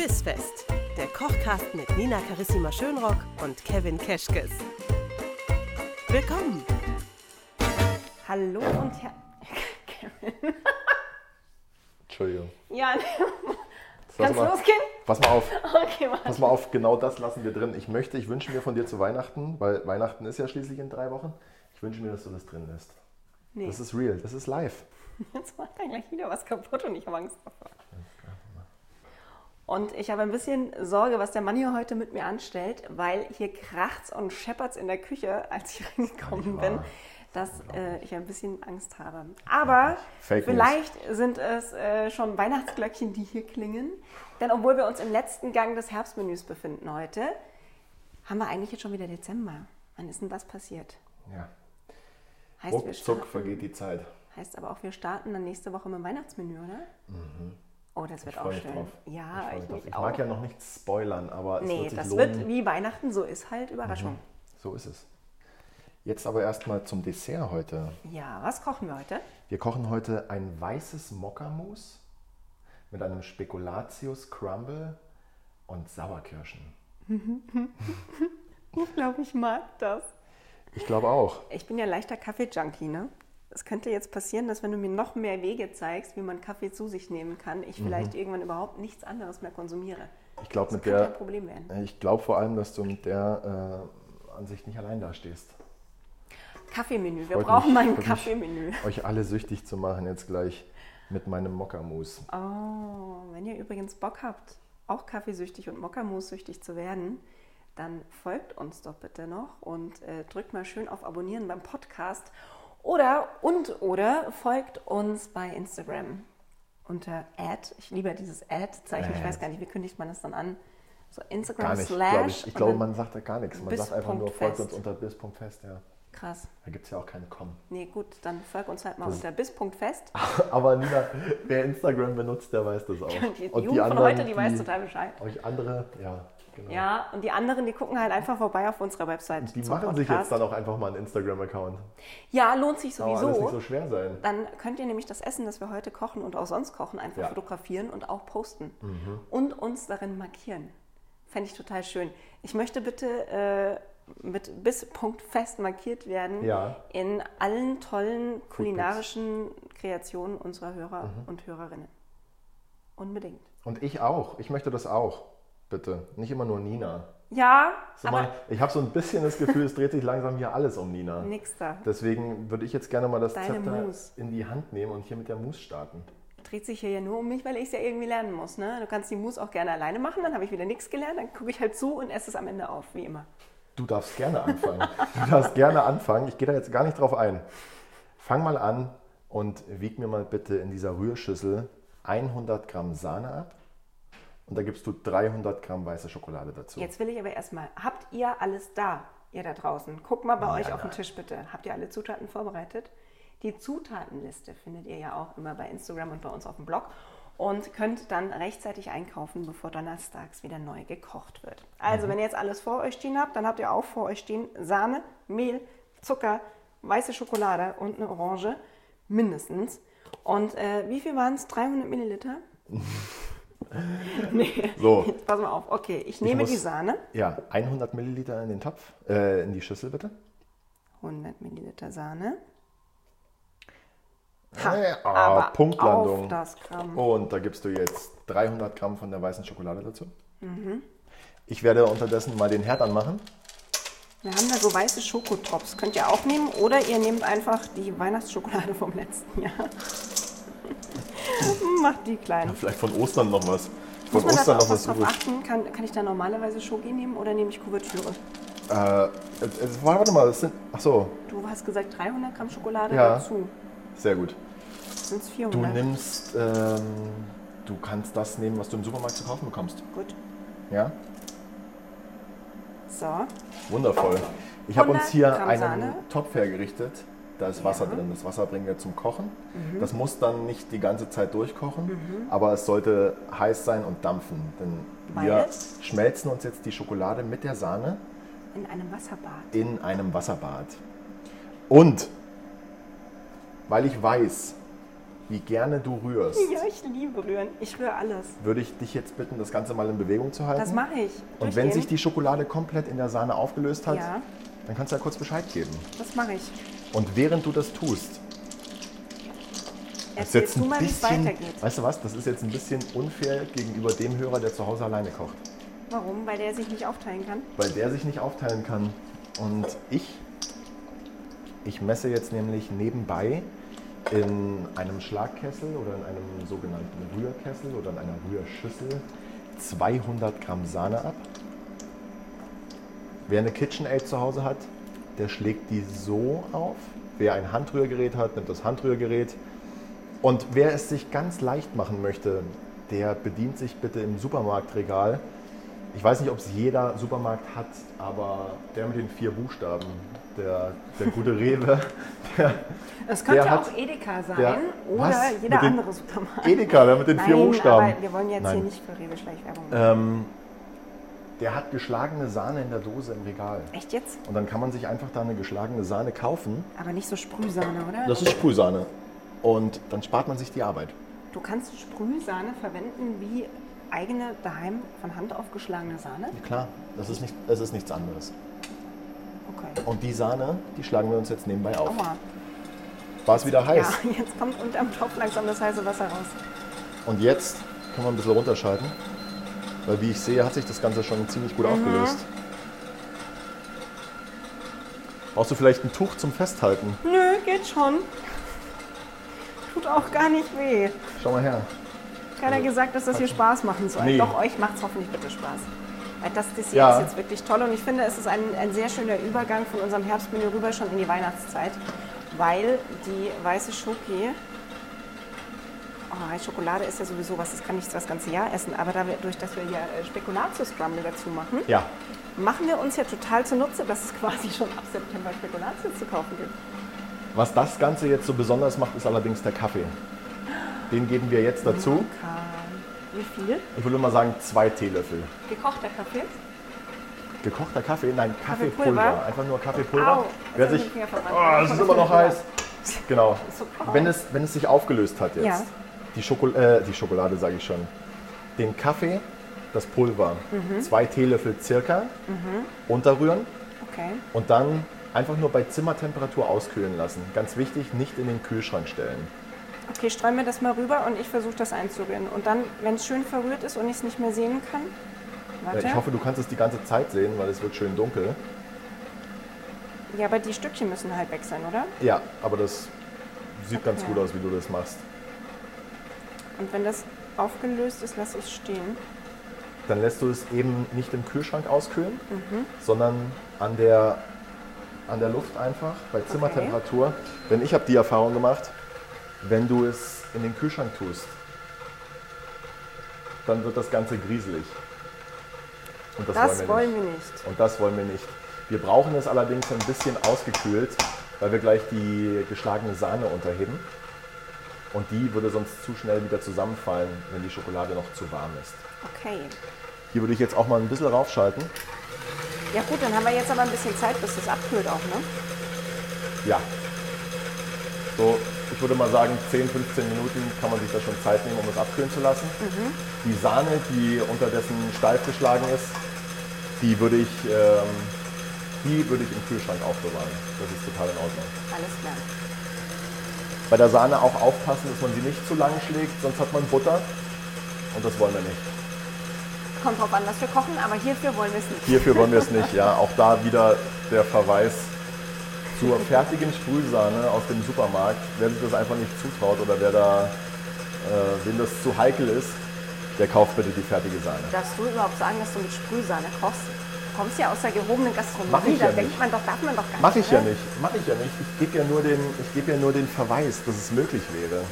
Bissfest, der Kochcast mit Nina Carissima Schönrock und Kevin Keschkes. Willkommen! Hallo und her. Kevin. Entschuldigung. Ja, kannst mal, losgehen? Pass mal auf. Okay, warte. Pass mal auf, genau das lassen wir drin. Ich möchte, ich wünsche mir von dir zu Weihnachten, weil Weihnachten ist ja schließlich in drei Wochen. Ich wünsche mir, dass du das drin lässt. Nee, Das ist real, das ist live. jetzt macht er gleich wieder was kaputt und ich habe Angst davor. Und ich habe ein bisschen Sorge, was der Mann hier heute mit mir anstellt, weil hier kracht's und scheppert's in der Küche, als ich reingekommen bin, dass äh, ich ein bisschen Angst habe. Aber Fake News. vielleicht sind es äh, schon Weihnachtsglöckchen, die hier klingen. Denn obwohl wir uns im letzten Gang des Herbstmenüs befinden heute, haben wir eigentlich jetzt schon wieder Dezember. Wann ist denn das passiert? Ja. Heißt, Ruckzuck vergeht die Zeit. Heißt aber auch, wir starten dann nächste Woche mit dem Weihnachtsmenü, oder? Oh, das wird Ich auch schön. drauf. Ja, ich, ich auch. mag ja noch nichts spoilern, aber es nee, wird sich das lohnen. wird wie Weihnachten, so ist halt Überraschung. So ist es. Jetzt aber erstmal zum Dessert heute. Ja, was kochen wir heute? Wir kochen heute ein weißes Mokka-Mousse mit einem Spekulatius Crumble und Sauerkirschen. Ich glaube, ich mag das. Ich glaube auch. Ich bin ja leichter Kaffee-Junkie, ne? Es könnte jetzt passieren, dass wenn du mir noch mehr Wege zeigst, wie man Kaffee zu sich nehmen kann, ich vielleicht irgendwann überhaupt nichts anderes mehr konsumiere. Ich glaube mit der, Problem werden. ich glaube vor allem, dass du mit der äh, Ansicht nicht allein dastehst. Kaffeemenü. Wir brauchen mal ein Kaffeemenü. Euch alle süchtig zu machen jetzt gleich mit meinem Mokka-Mousse. Oh, wenn ihr übrigens Bock habt, auch kaffeesüchtig und Mokkamus-süchtig zu werden, dann folgt uns doch bitte noch und äh, drückt mal schön auf Abonnieren beim Podcast. Oder und oder folgt uns bei Instagram unter Ad. Ich liebe dieses Ad-Zeichen. Ich Ad. weiß gar nicht, wie kündigt man das dann an? So Instagram Gar nicht, slash. glaube ich. Ich glaube, man sagt da gar nichts. Man sagt einfach nur, folgt uns unter bis.fest. Ja. Krass. Da gibt es ja auch keinen Com. Nee, gut, dann folgt uns halt mal Das- unter bis.fest. Aber Nina, wer Instagram benutzt, der weiß das auch. Und die Und Jugend von heute, die weiß total Bescheid. Euch andere, ja, genau. Ja, und die anderen, die gucken halt einfach vorbei auf unserer Website. Die machen sich Podcast. jetzt dann auch einfach mal einen Instagram-Account. Ja, lohnt sich Kann sowieso. alles nicht so schwer sein. Dann könnt ihr nämlich das Essen, das wir heute kochen und auch sonst kochen, einfach Ja. Mhm. fotografieren und auch posten. Und uns darin markieren. Fände ich total schön. Ich möchte bitte äh, mit bis Punkt fest markiert werden Ja. in allen tollen kulinarischen Kreationen unserer Hörer Mhm. und Hörerinnen. Unbedingt. Und ich auch. Ich möchte das auch. Bitte. Nicht immer nur Nina. Ja, aber mal, ich habe so ein bisschen das Gefühl, es dreht sich langsam hier alles um Nina. nix da. Deswegen würde ich jetzt gerne mal das Deine Zepter Mousse. in die Hand nehmen und hier mit der Mousse starten. dreht sich hier ja nur um mich, weil ich es ja irgendwie lernen muss. Ne? Du kannst die Mousse auch gerne alleine machen, dann habe ich wieder nichts gelernt, dann gucke ich halt zu und esse es am Ende auf, wie immer. Du darfst gerne anfangen. Du darfst gerne anfangen. Ich gehe da jetzt gar nicht drauf ein. Fang mal an und wieg mir mal bitte in dieser Rührschüssel 100 Gramm Sahne ab. Und da gibst du 300 Gramm weiße Schokolade dazu. Jetzt will ich aber erstmal, habt ihr alles da, ihr da draußen? Guckt mal bei Ja, euch auf den nein. Tisch bitte. Habt ihr alle Zutaten vorbereitet? Die Zutatenliste findet ihr ja auch immer bei Instagram und bei uns auf dem Blog und könnt dann rechtzeitig einkaufen, bevor donnerstags wieder neu gekocht wird. Also, Mhm. wenn ihr jetzt alles vor euch stehen habt, dann habt ihr auch vor euch stehen Sahne, Mehl, Zucker, weiße Schokolade und eine Orange, mindestens. Und äh, wie viel waren es? 300 Milliliter? nee. So. Jetzt pass mal auf. Okay, ich nehme muss- die Sahne. Ja, 100 Milliliter in den Topf, äh, in die Schüssel bitte. 100 Milliliter Sahne. Äh, ah, aber Punktlandung. Und da gibst du jetzt 300 Gramm von der weißen Schokolade dazu. Mhm. Ich werde unterdessen mal den Herd anmachen. Wir haben da so weiße Schokotops. Könnt ihr auch nehmen oder ihr nehmt einfach die Weihnachtsschokolade vom letzten Jahr. Macht die klein. Vielleicht von Ostern noch was. Von Muss Ostern noch was drauf achten? Kann, kann ich da normalerweise Schoki nehmen oder nehme ich Kuvertüre? Äh, äh, warte mal, das sind. Ach so, Du hast gesagt 300 Gramm Schokolade Ja. dazu. sehr gut. Sind es Du 400? nimmst, ähm, du kannst das nehmen, was du im Supermarkt zu kaufen bekommst. Gut. Ja? So. Wundervoll. Ich habe uns 100 hier einen Sahne. Topf hergerichtet. Da ist Wasser drin. Das Wasser bringen wir zum Kochen. Das muss dann nicht die ganze Zeit durchkochen, aber es sollte heiß sein und dampfen. Denn wir Weil? schmelzen uns jetzt die Schokolade mit der Sahne In einem Wasserbad. in einem Wasserbad. Und weil ich weiß, wie gerne du rührst, Ja, ich liebe rühren. Ich rühre alles. würde ich dich jetzt bitten, das Ganze mal in Bewegung zu halten. Das mache ich. Und wenn sich die Schokolade komplett in der Sahne aufgelöst hat, Ja. dann kannst du ja kurz Bescheid geben. Das mache ich. Und während du das tust, das du ein mal, bisschen, weißt du was, das ist jetzt ein bisschen unfair gegenüber dem Hörer, der zu Hause alleine kocht. Warum? Weil der sich nicht aufteilen kann? Weil der sich nicht aufteilen kann. Und ich, ich messe jetzt nämlich nebenbei in einem Schlagkessel oder in einem sogenannten Rührkessel oder in einer Rührschüssel 200 Gramm Sahne ab. Wer eine KitchenAid zu Hause hat, der schlägt die so auf. Wer ein Handrührgerät hat, nimmt das Handrührgerät. Und wer es sich ganz leicht machen möchte, der bedient sich bitte im Supermarktregal. Ich weiß nicht, ob es jeder Supermarkt hat, aber der mit den vier Buchstaben, der, der gute Rewe, der Es könnte Der hat- auch Edeka sein der- oder was? jeder andere Supermarkt. Edeka, der mit den vier Nein, Buchstaben. aber wir wollen jetzt Nein. hier nicht für Rewe Schleichwerbung machen. Ähm, der hat geschlagene Sahne in der Dose im Regal. Echt jetzt? Und dann kann man sich einfach da eine geschlagene Sahne kaufen. Aber nicht so Sprühsahne, oder? Das ist Sprühsahne. Und dann spart man sich die Arbeit. Du kannst Sprühsahne verwenden wie eigene daheim von Hand aufgeschlagene Sahne? Ja, klar, das ist, nicht, das ist nichts anderes. Okay. Und die Sahne, die schlagen wir uns jetzt nebenbei auf. Aua. War es wieder heiß? Ja, jetzt kommt unterm Topf langsam das heiße Wasser raus. Und jetzt können wir ein bisschen runterschalten. Weil wie ich sehe, hat sich das Ganze schon ziemlich Mhm. gut aufgelöst. Brauchst du vielleicht ein Tuch zum Festhalten? Nö, geht schon. Tut auch gar nicht weh. Schau mal her. Keiner gesagt, dass das hier Spaß machen soll. Nee. Doch, euch macht es hoffentlich bitte Spaß. Weil das Dessert Ja. ist jetzt wirklich toll und ich finde, es ist ein, ein sehr schöner Übergang von unserem Herbstmenü rüber schon in die Weihnachtszeit, weil die weiße Schoki, oh, Schokolade ist ja sowieso was, das kann ich das ganze Jahr essen, aber dadurch, dass wir ja äh, Spekulatius-Crumble dazu machen, Ja, machen wir uns ja total zunutze, dass es quasi schon ab September Spekulatius zu kaufen gibt. was das Ganze jetzt so besonders macht, ist allerdings der Kaffee. Den geben wir jetzt dazu. Wie viel? Ich würde mal sagen zwei Teelöffel. Gekochter Kaffee? Gekochter Kaffee? Nein, Kaffeepulver? Kaffeepulver. Einfach nur Kaffeepulver. Au, Wer sich, oh, es ist immer noch heiß. Genau. Wenn es, wenn es sich aufgelöst hat jetzt, Ja. Die, Schokol äh, die Schokolade sage ich schon, den Kaffee, das Pulver, Mhm. zwei Teelöffel circa, unterrühren Okay. und dann einfach nur bei Zimmertemperatur auskühlen lassen. Ganz wichtig, nicht in den Kühlschrank stellen. Okay, streue mir das mal rüber und ich versuche das einzurühren. Und dann, wenn es schön verrührt ist und ich es nicht mehr sehen kann, warte. Ich hoffe, du kannst es die ganze Zeit sehen, weil es wird schön dunkel. ja, aber die Stückchen müssen halt weg sein, oder? Ja, aber das sieht ganz Okay. gut aus, wie du das machst. Und wenn das aufgelöst ist, lasse ich es stehen. Dann lässt du es eben nicht im Kühlschrank auskühlen, Mhm. sondern an der, an der Luft einfach, bei Zimmertemperatur. Denn ich habe die Erfahrung gemacht, wenn du es in den Kühlschrank tust, dann wird das Ganze grieselig. Und das, Das, wollen wir nicht. wollen wir nicht. Und das wollen wir nicht. Wir brauchen es allerdings ein bisschen ausgekühlt, weil wir gleich die geschlagene Sahne unterheben. Und die würde sonst zu schnell wieder zusammenfallen, wenn die Schokolade noch zu warm ist. Okay. Hier würde ich jetzt auch mal ein bisschen raufschalten. Ja gut, dann haben wir jetzt aber ein bisschen Zeit, bis das abkühlt auch, ne? Ja. So, ich würde mal sagen, 10, 15 Minuten kann man sich da schon Zeit nehmen, um es abkühlen zu lassen. Die Sahne, die unterdessen steif geschlagen ist, die würde ich, ähm, die würde ich im Kühlschrank aufbewahren. Das ist total in Ordnung. Alles klar. Bei der Sahne auch aufpassen, dass man sie nicht zu lang schlägt, sonst hat man Butter. Und das wollen wir nicht. Kommt drauf an, was wir kochen, aber hierfür wollen wir es nicht. Hierfür wollen wir es nicht. Ja, auch da wieder der Verweis zur fertigen Sprühsahne aus dem Supermarkt. Wer sich das einfach nicht zutraut oder wer da, äh, wem das zu heikel ist, der kauft bitte die fertige Sahne. Darfst du überhaupt sagen, dass du mit Sprühsahne kochst? Du kommst ja aus der gehobenen Gastronomie, Mach ich da ja denkt nicht. man doch, darf man doch gar Mache nicht. ich ja oder? nicht. Mache ich ja nicht. Ich gebe ja, nur den- ich gebe ja nur den Verweis, dass es möglich wäre.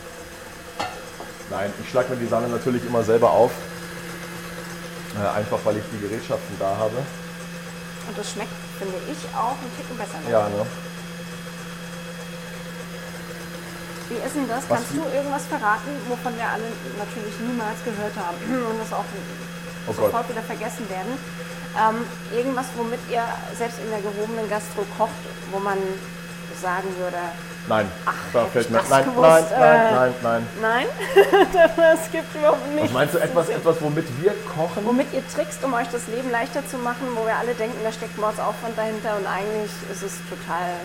Nein, ich schlage mir die Sahne natürlich immer selber auf. Äh, einfach weil ich die Gerätschaften da habe. Und das schmeckt, finde ich, auch ein Ticken besser. Ne? Ja, ne? Wie ist denn das? Was Kannst du irgendwas verraten, wovon wir alle natürlich niemals gehört haben und das auch Oh sofort Gott. wieder vergessen werden? Ähm, irgendwas, womit ihr selbst in der gehobenen Gastro kocht, wo man sagen würde, Nein, da hätte fällt mir. das Nein, nein, äh, nein, nein, nein. nein, es gibt überhaupt nichts. Was meinst du, etwas, etwas, womit wir kochen? Womit ihr trickst, um euch das Leben leichter zu machen, wo wir alle denken, da steckt Mordsaufwand dahinter und eigentlich ist es total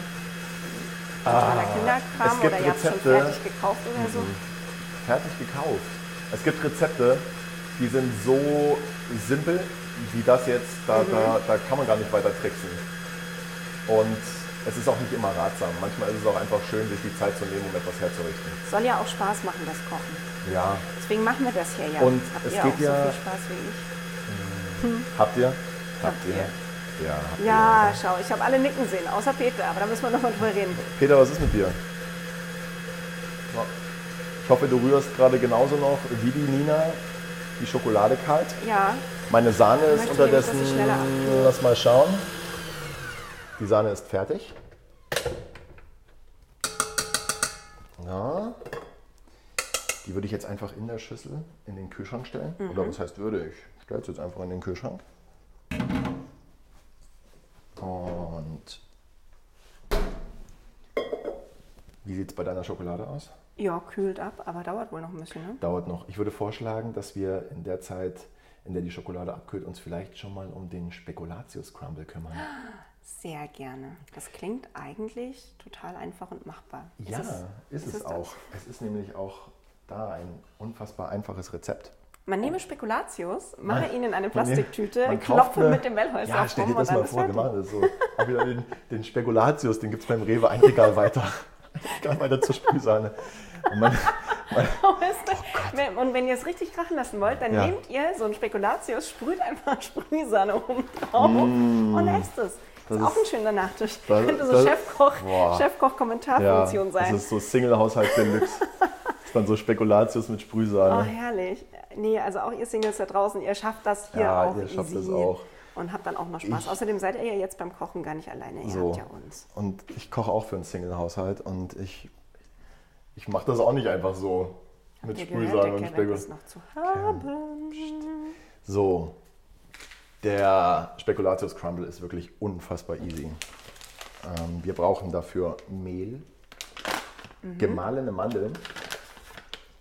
totaler Kinderkram Ah, gibt oder ihr habt es schon fertig gekauft oder so. fertig gekauft. Es gibt Rezepte, die sind so simpel wie das jetzt, da, Mhm. da, da kann man gar nicht weiter tricksen. Und es ist auch nicht immer ratsam. Manchmal ist es auch einfach schön, sich die Zeit zu nehmen, um etwas herzurichten. Soll ja auch Spaß machen, das Kochen. Ja, Deswegen machen wir das hier ja. Und Habt es ihr geht auch ja- so viel Spaß wie ich? habt ihr? Habt ihr? Ja, habt ihr. Ja, schau, ich habe alle nicken sehen, außer Peter, aber da müssen wir nochmal drüber reden. Peter, was ist mit dir? Ich hoffe, du rührst gerade genauso noch wie die Nina die Schokolade kalt. Ja, Meine Sahne ist unterdessen. Lass mal schauen. Die Sahne ist fertig. Ja. Die würde ich jetzt einfach in der Schüssel in den Kühlschrank stellen. Mhm. Oder was heißt würde ich? Ich stelle es jetzt einfach in den Kühlschrank. Und wie sieht es bei deiner Schokolade aus? ja, kühlt ab, aber dauert wohl noch ein bisschen, ne? Dauert noch. Ich würde vorschlagen, dass wir in der Zeit, in der die Schokolade abkühlt, uns vielleicht schon mal um den Spekulatius Crumble kümmern. Sehr gerne. Das klingt eigentlich total einfach und machbar. Ja, ist, es das? auch. Es ist nämlich auch da ein unfassbar einfaches Rezept. Man nehme Spekulatius, mache Man- ihn in eine Plastiktüte, man klopfe eine- mit dem Wellholz Ja, auf stell dir das mal vor, ist wir machen das so. Auch wieder den, den Spekulatius, den gibt es beim Rewe ein Regal weiter. Ein Regal weiter zur Sprühsahne. Und man, man, Weißt du? Und wenn ihr es richtig krachen lassen wollt, dann Ja. nehmt ihr so ein Spekulatius, sprüht einfach Sprühsahne oben drauf und esst es. Das ist Mm. Auch ein schöner Nachtisch. das- Könnte so das- Chefkoch. Chefkoch-Kommentarfunktion ja, sein. das ist so Single-Haushalt Deluxe. Das ist dann so Spekulatius mit Oh, Sprühsahne. herrlich. Nee, also auch ihr Singles da draußen, ihr schafft das hier Ja, auch ihr schafft easy. das auch. Und habt dann auch noch Spaß. Ich- Außerdem seid ihr ja jetzt beim Kochen gar nicht alleine. Ihr So. habt ja uns. Und ich koche auch für einen Single-Haushalt und ich, ich mache das auch nicht einfach so mit gehört, Sprühsahne der und Kevin Spekul. ist noch zu haben. So, der Spekulatius Crumble ist wirklich unfassbar easy. Ähm, wir brauchen dafür Mehl, Mhm. gemahlene Mandeln,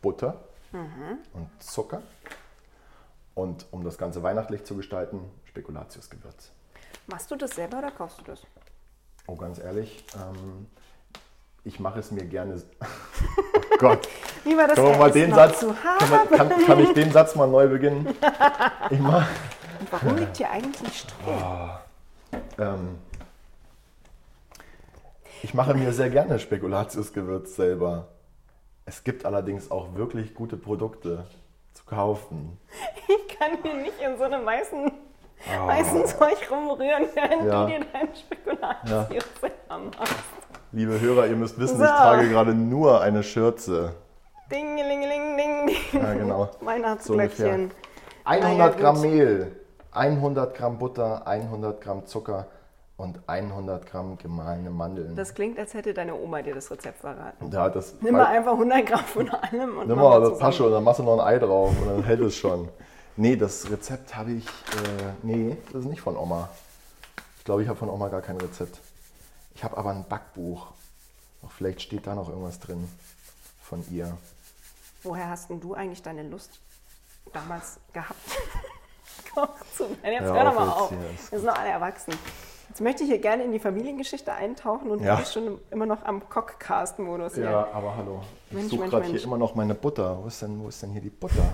Butter Mhm. und Zucker. Und um das Ganze weihnachtlich zu gestalten, Spekulatiusgewürz. Machst du das selber oder kaufst du das? Oh, ganz ehrlich, ähm, ich mache es mir gerne. oh Gott, Wie war das? Er mal den Satz, zu kann, man, kann, kann ich den Satz mal neu beginnen? Ich mache. Und warum liegt hier eigentlich Stroh? Ähm, ich mache mir sehr gerne Spekulatiusgewürz selber. Es gibt allerdings auch wirklich gute Produkte zu kaufen. Ich kann hier nicht in so einem weißen, weißen Zeug rumrühren, während Ja. du dir deinen Spekulatius selber machst. Liebe Hörer, ihr müsst wissen, So. ich trage gerade nur eine Schürze. Dingelingeling, ding, ding. Ja, genau. Weihnachtsglöckchen. 100 Naja, Gramm gut. Mehl, 100 Gramm Butter, 100 Gramm Zucker und 100 Gramm gemahlene Mandeln. Das klingt, als hätte deine Oma dir das Rezept verraten. ja, das Nimm mal einfach 100 Gramm von allem und Nimm mal Pasche zusammen. und dann machst du noch ein Ei drauf und dann hält es schon. Nee, das Rezept habe ich. Äh, nee, das ist nicht von Oma. Ich glaube, ich habe von Oma gar kein Rezept. Ich habe aber ein Backbuch. Vielleicht steht da noch irgendwas drin von ihr. Woher hast denn du eigentlich deine Lust damals gehabt, Koch zu werden? Jetzt Hör hör doch auf mal auf. Wir sind noch alle erwachsen. Jetzt möchte ich hier gerne in die Familiengeschichte eintauchen und Ja. du bist schon immer noch am Cockcast-Modus hier. Ja, aber hallo. Ich suche gerade hier immer noch meine Butter. Wo ist, denn, wo ist denn hier die Butter?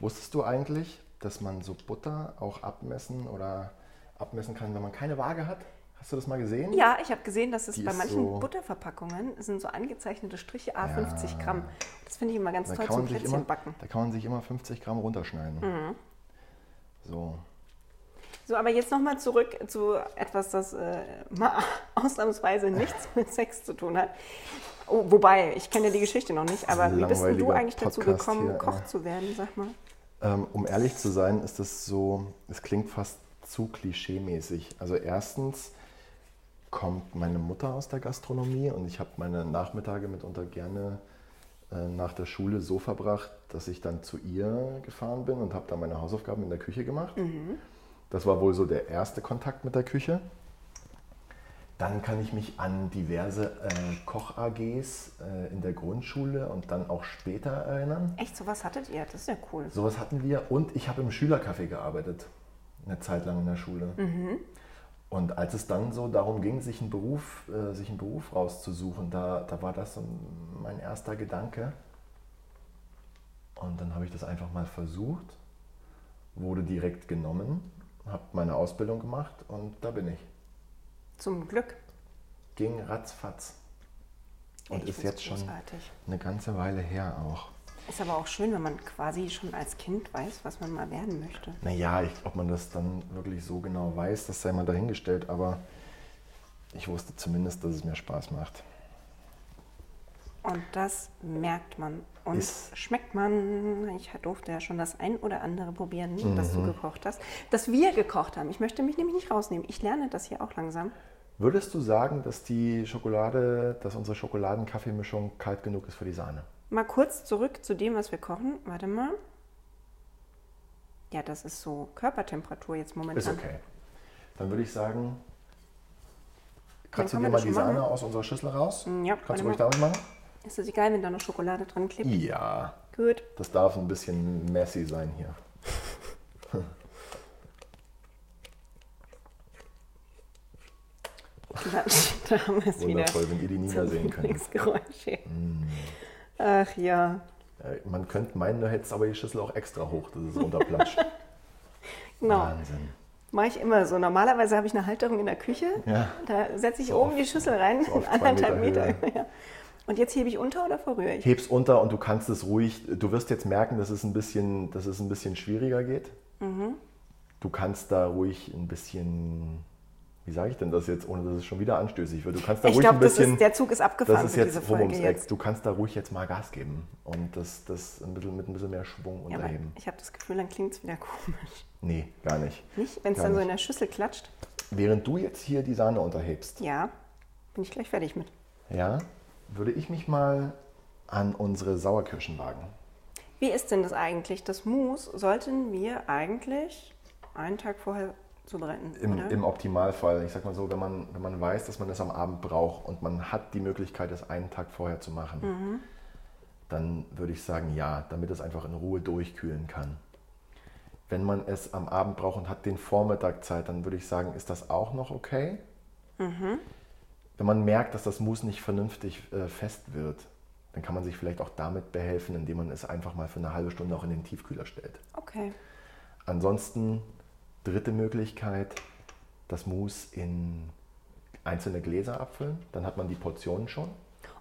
Wusstest du eigentlich, dass man so Butter auch abmessen oder abmessen kann, wenn man keine Waage hat? Hast du das mal gesehen? Ja, ich habe gesehen, dass es Die bei manchen so- Butterverpackungen sind so angezeichnete Striche A 50 Ja. Gramm. Das finde ich immer ganz Da toll zum Plätzchen backen. da kann man sich immer 50 Gramm runterschneiden. Mhm. So. So, aber jetzt nochmal zurück zu etwas, das äh, mal ausnahmsweise nichts mit Sex zu tun hat. Oh, wobei, ich kenne die Geschichte noch nicht, aber wie bist denn du eigentlich dazu Podcast gekommen, hier, Koch ja. zu werden, sag mal? Ähm, um ehrlich zu sein, ist es so, es klingt fast zu klischee-mäßig. Also erstens kommt meine Mutter aus der Gastronomie und ich habe meine Nachmittage mitunter gerne äh, nach der Schule so verbracht, dass ich dann zu ihr gefahren bin und habe dann meine Hausaufgaben in der Küche gemacht. Das war wohl so der erste Kontakt mit der Küche. Dann kann ich mich an diverse äh, Koch-AGs äh, in der Grundschule und dann auch später erinnern. Echt, sowas hattet ihr? Das ist ja cool. Sowas hatten wir und ich habe im Schülercafé gearbeitet, eine Zeit lang in der Schule. Und als es dann so darum ging, sich einen Beruf, äh, sich einen Beruf rauszusuchen, da, da war das so mein erster Gedanke. Und dann habe ich das einfach mal versucht, wurde direkt genommen, habe meine Ausbildung gemacht und da bin ich. Zum Glück. Ging ratzfatz. Und Ich ist jetzt schon großartig. eine ganze Weile her auch. Ist aber auch schön, wenn man quasi schon als Kind weiß, was man mal werden möchte. Naja, ich, ob man das dann wirklich so genau weiß, das sei mal dahingestellt, aber ich wusste zumindest, dass es mir Spaß macht. Und das merkt man und Ist- schmeckt man. Ich durfte ja schon das ein oder andere probieren, was Mhm. du gekocht hast. Dass wir gekocht haben. Ich möchte mich nämlich nicht rausnehmen. Ich lerne das hier auch langsam. Würdest du sagen, dass die Schokolade, dass unsere Schokoladen-Kaffeemischung kalt genug ist für die Sahne? Mal kurz zurück zu dem, was wir kochen. Warte mal. Ja, das ist so Körpertemperatur jetzt momentan. Ist okay. Dann würde ich sagen, dir wir mal die Sahne machen. aus unserer Schüssel raus? Mm, ja, Kannst du ruhig mal. damit machen? Ist das egal, wenn da noch Schokolade dran klebt? Ja, Gut. das darf ein bisschen messy sein hier. Klatsch, da haben wir es wieder. Wundervoll, wenn ihr die Nina sehen könnt. Lieblingsgeräusch hier. Ach ja. Äh, Man könnte meinen, du hättest aber die Schüssel auch extra hoch, dass es runterplatscht. Genau. Wahnsinn. Mache ich immer so. Normalerweise habe ich eine Halterung in der Küche. Ja. Da setze ich So oben auf- die Schüssel rein, so anderthalb Meter Meter. Ja. Und jetzt hebe ich unter oder verrühre ich? Heb's unter und du kannst es ruhig, du wirst jetzt merken, dass es ein bisschen, dass es ein bisschen schwieriger geht. Mhm. Du kannst da ruhig ein bisschen, wie sage ich denn das jetzt, ohne dass es schon wieder anstößig wird? Du kannst da Ich ruhig glaube, ein bisschen, der Zug ist abgefahren das ist jetzt rum ums Eck. Du kannst da ruhig jetzt mal Gas geben und das, das ein bisschen, mit ein bisschen mehr Schwung Ja, unterheben. ich habe das Gefühl, dann klingt es wieder komisch. Nee, gar nicht. Nicht? Wenn es dann so nicht. in der Schüssel klatscht. Während du jetzt hier die Sahne unterhebst, Ja, bin ich gleich fertig mit. ja, würde ich mich mal an unsere Sauerkirschen wagen. Wie ist denn das eigentlich? Das Mousse sollten wir eigentlich einen Tag vorher zubereiten, Im? Im Optimalfall. Ich sag mal so, wenn man, wenn man weiß, dass man das am Abend braucht und man hat die Möglichkeit, das einen Tag vorher zu machen, Mhm. dann würde ich sagen, ja, damit es einfach in Ruhe durchkühlen kann. Wenn man es am Abend braucht und hat den Vormittag Zeit, dann würde ich sagen, ist das auch noch okay. Mhm. Wenn man merkt, dass das Mousse nicht vernünftig äh, fest wird, dann kann man sich vielleicht auch damit behelfen, indem man es einfach mal für eine halbe Stunde auch in den Tiefkühler stellt. okay. Ansonsten, dritte Möglichkeit, das Mousse in einzelne Gläser abfüllen. Dann hat man die Portionen schon.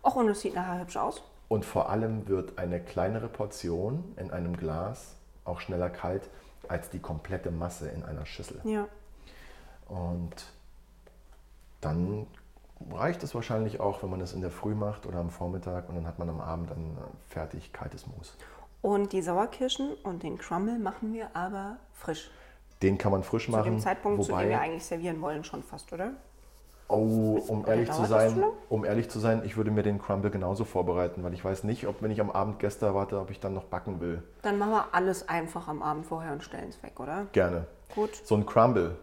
Och, und es sieht nachher hübsch aus. Und vor allem wird eine kleinere Portion in einem Glas auch schneller kalt als die komplette Masse in einer Schüssel. Ja. Und dann reicht es wahrscheinlich auch, wenn man es in der Früh macht oder am Vormittag und dann hat man am Abend ein fertig kaltes Mousse. Und die Sauerkirschen und den Crumble machen wir aber frisch. Den kann man frisch Zu machen. dem Zeitpunkt, zu dem wir wobei- eigentlich servieren wollen, schon fast, oder? Oh, um Oder ehrlich zu sein, zu um ehrlich zu sein, ich würde mir den Crumble genauso vorbereiten, weil ich weiß nicht, ob wenn ich am Abend Gäste erwarte, ob ich dann noch backen will. Dann machen wir alles einfach am Abend vorher und stellen es weg, oder? Gerne. Gut. So ein Crumble,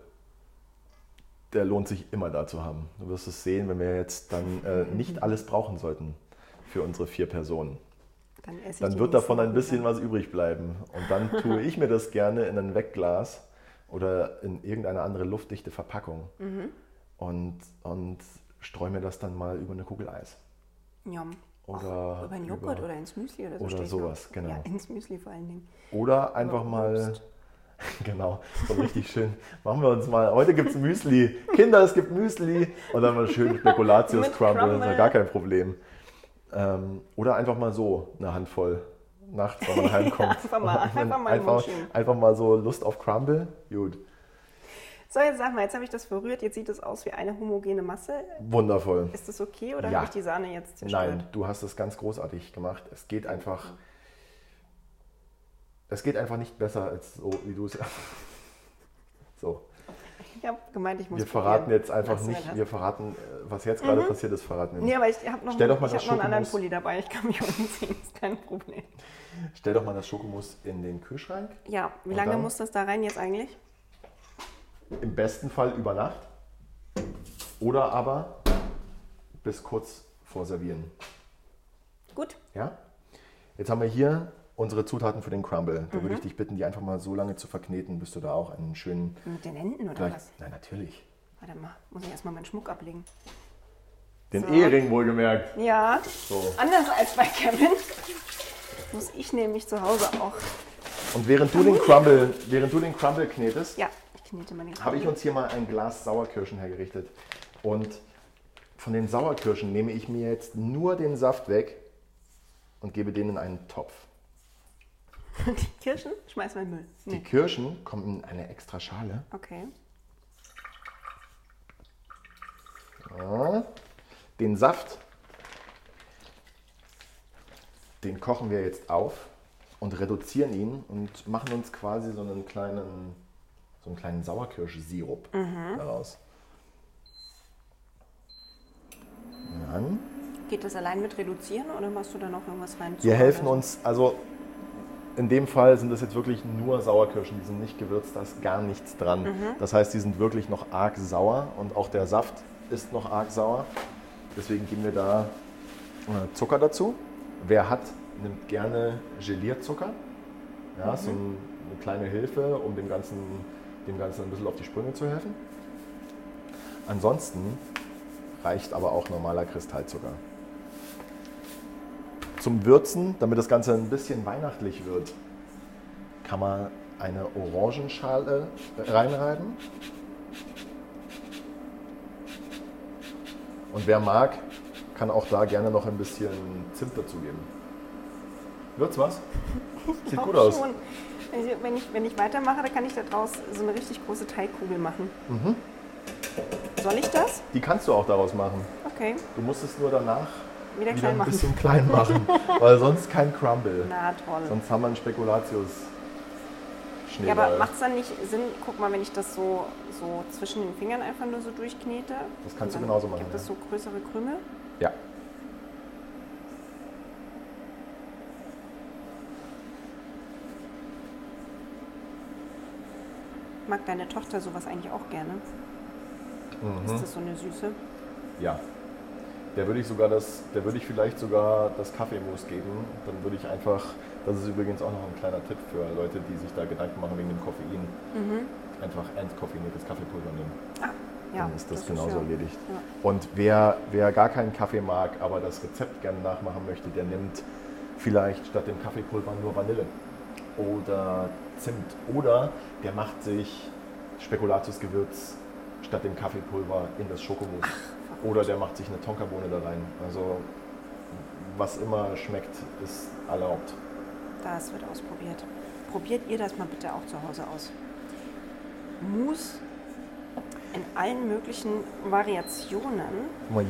der lohnt sich immer da zu haben. Du wirst es sehen, wenn wir jetzt dann äh, nicht alles brauchen sollten für unsere vier Personen. Dann, esse ich Dann wird davon ein bisschen was übrig bleiben. Und dann tue ich mir das gerne in ein Wegglas oder in irgendeine andere luftdichte Verpackung Mhm. und, und streue mir das dann mal über eine Kugel Eis. Ja. Oder Ach, über einen Joghurt über- oder ins Müsli oder so. oder sowas, noch. genau. Ja, ins Müsli vor allen Dingen. Oder einfach Über mal, Obst. genau, so richtig schön. Machen wir uns mal, heute gibt es Müsli. Kinder, es gibt Müsli. Und dann mal schön Spekulatius Mit Crumble, das ist ja gar kein Problem. Ähm, oder einfach mal so eine Handvoll nachts, wenn man heimkommt. einfach mal- einfach mal einfach, einfach mal so Lust auf Crumble. Gut, So, jetzt sag mal, jetzt habe ich das verrührt. Jetzt sieht es aus wie eine homogene Masse. wundervoll. Ist das okay oder Ja. habe ich die Sahne jetzt zerstört? Nein, du hast es ganz großartig gemacht. Es geht einfach. Es geht einfach nicht besser als so, wie du es. So, habe gemeint, ich muss wir verraten probieren. jetzt einfach nicht, wir verraten, äh, was jetzt gerade passiert ist, verraten wir nicht. Nee, aber ich habe noch, Stell doch mal ich das hab noch einen anderen Pulli dabei. Ich kann mich umziehen, ist kein Problem. Stell doch mal das Schokomus in den Kühlschrank. Ja, wie lange dann? muss das da rein jetzt eigentlich? Im besten Fall über Nacht. Oder aber bis kurz vor Servieren. Gut. Ja? Jetzt haben wir hier unsere Zutaten für den Crumble. Da würde ich dich bitten, die einfach mal so lange zu verkneten, bis du da auch einen schönen. Mit den Händen oder was? nein, natürlich. Warte mal, muss ich erstmal meinen Schmuck ablegen. Den So. Ehering wohlgemerkt. Ja, So. anders als bei Kevin muss ich nämlich zu Hause auch. Und während du den Crumble, während du den Crumble knetest, Ja, ich habe ich uns hier mal ein Glas Sauerkirschen hergerichtet. Und von den Sauerkirschen nehme ich mir jetzt nur den Saft weg und gebe den in einen Topf. Die Kirschen schmeißen wir in den Müll. Die Nee. Kirschen kommen in eine extra Schale. Okay. Ja. Den Saft, den kochen wir jetzt auf und reduzieren ihn und machen uns quasi so einen kleinen, so einen kleinen Sauerkirschsirup daraus. Dann Geht das allein mit reduzieren oder machst du da noch irgendwas rein? Wir helfen uns, also in dem Fall sind das jetzt wirklich nur Sauerkirschen, die sind nicht gewürzt, da ist gar nichts dran. Mhm. Das heißt, die sind wirklich noch arg sauer und auch der Saft ist noch arg sauer. Deswegen geben wir da äh, Zucker dazu. Wer hat, nimmt gerne Gelierzucker. Ja, Mhm. so ein, eine kleine Hilfe, um dem Ganzen, dem Ganzen ein bisschen auf die Sprünge zu helfen. Ansonsten reicht aber auch normaler Kristallzucker. Zum Würzen, damit das Ganze ein bisschen weihnachtlich wird, kann man eine Orangenschale reinreiben. Und wer mag, kann auch da gerne noch ein bisschen Zimt dazugeben. Wird's was? Sieht Auch gut aus. schon. Also, wenn, ich, wenn ich weitermache, dann kann ich da draus so eine richtig große Teigkugel machen. Mhm. Soll ich das? Die kannst du auch daraus machen. Okay, Du musst es nur danach wieder wieder ein bisschen klein machen, weil sonst kein Crumble. Na toll. Sonst haben wir einen Spekulatius. Ja, aber macht es dann nicht Sinn, guck mal, wenn ich das so, so zwischen den Fingern einfach nur so durchknete? Das kannst du genauso machen, Gibt es ja. so größere Krümel? Ja. Mag deine Tochter sowas eigentlich auch gerne? Mhm. Ist das so eine Süße? Ja. Der würde ich sogar das, der würde ich vielleicht sogar das Kaffeemus geben. Dann würde ich einfach, das ist übrigens auch noch ein kleiner Tipp für Leute, die sich da Gedanken machen wegen dem Koffein. Einfach entkoffiniertes Kaffeepulver nehmen. Ah, ja. Dann ist das, ist genauso ja- erledigt. Ja. Und wer, wer gar keinen Kaffee mag, aber das Rezept gerne nachmachen möchte, der nimmt vielleicht statt dem Kaffeepulver nur Vanille oder Zimt. Oder der macht sich Spekulatiusgewürz statt dem Kaffeepulver in das Schokomus. Oder der macht sich eine Tonkabohne da rein. Also was immer schmeckt, ist erlaubt. Das wird ausprobiert. Probiert ihr das mal bitte auch zu Hause aus. Mousse in allen möglichen Variationen.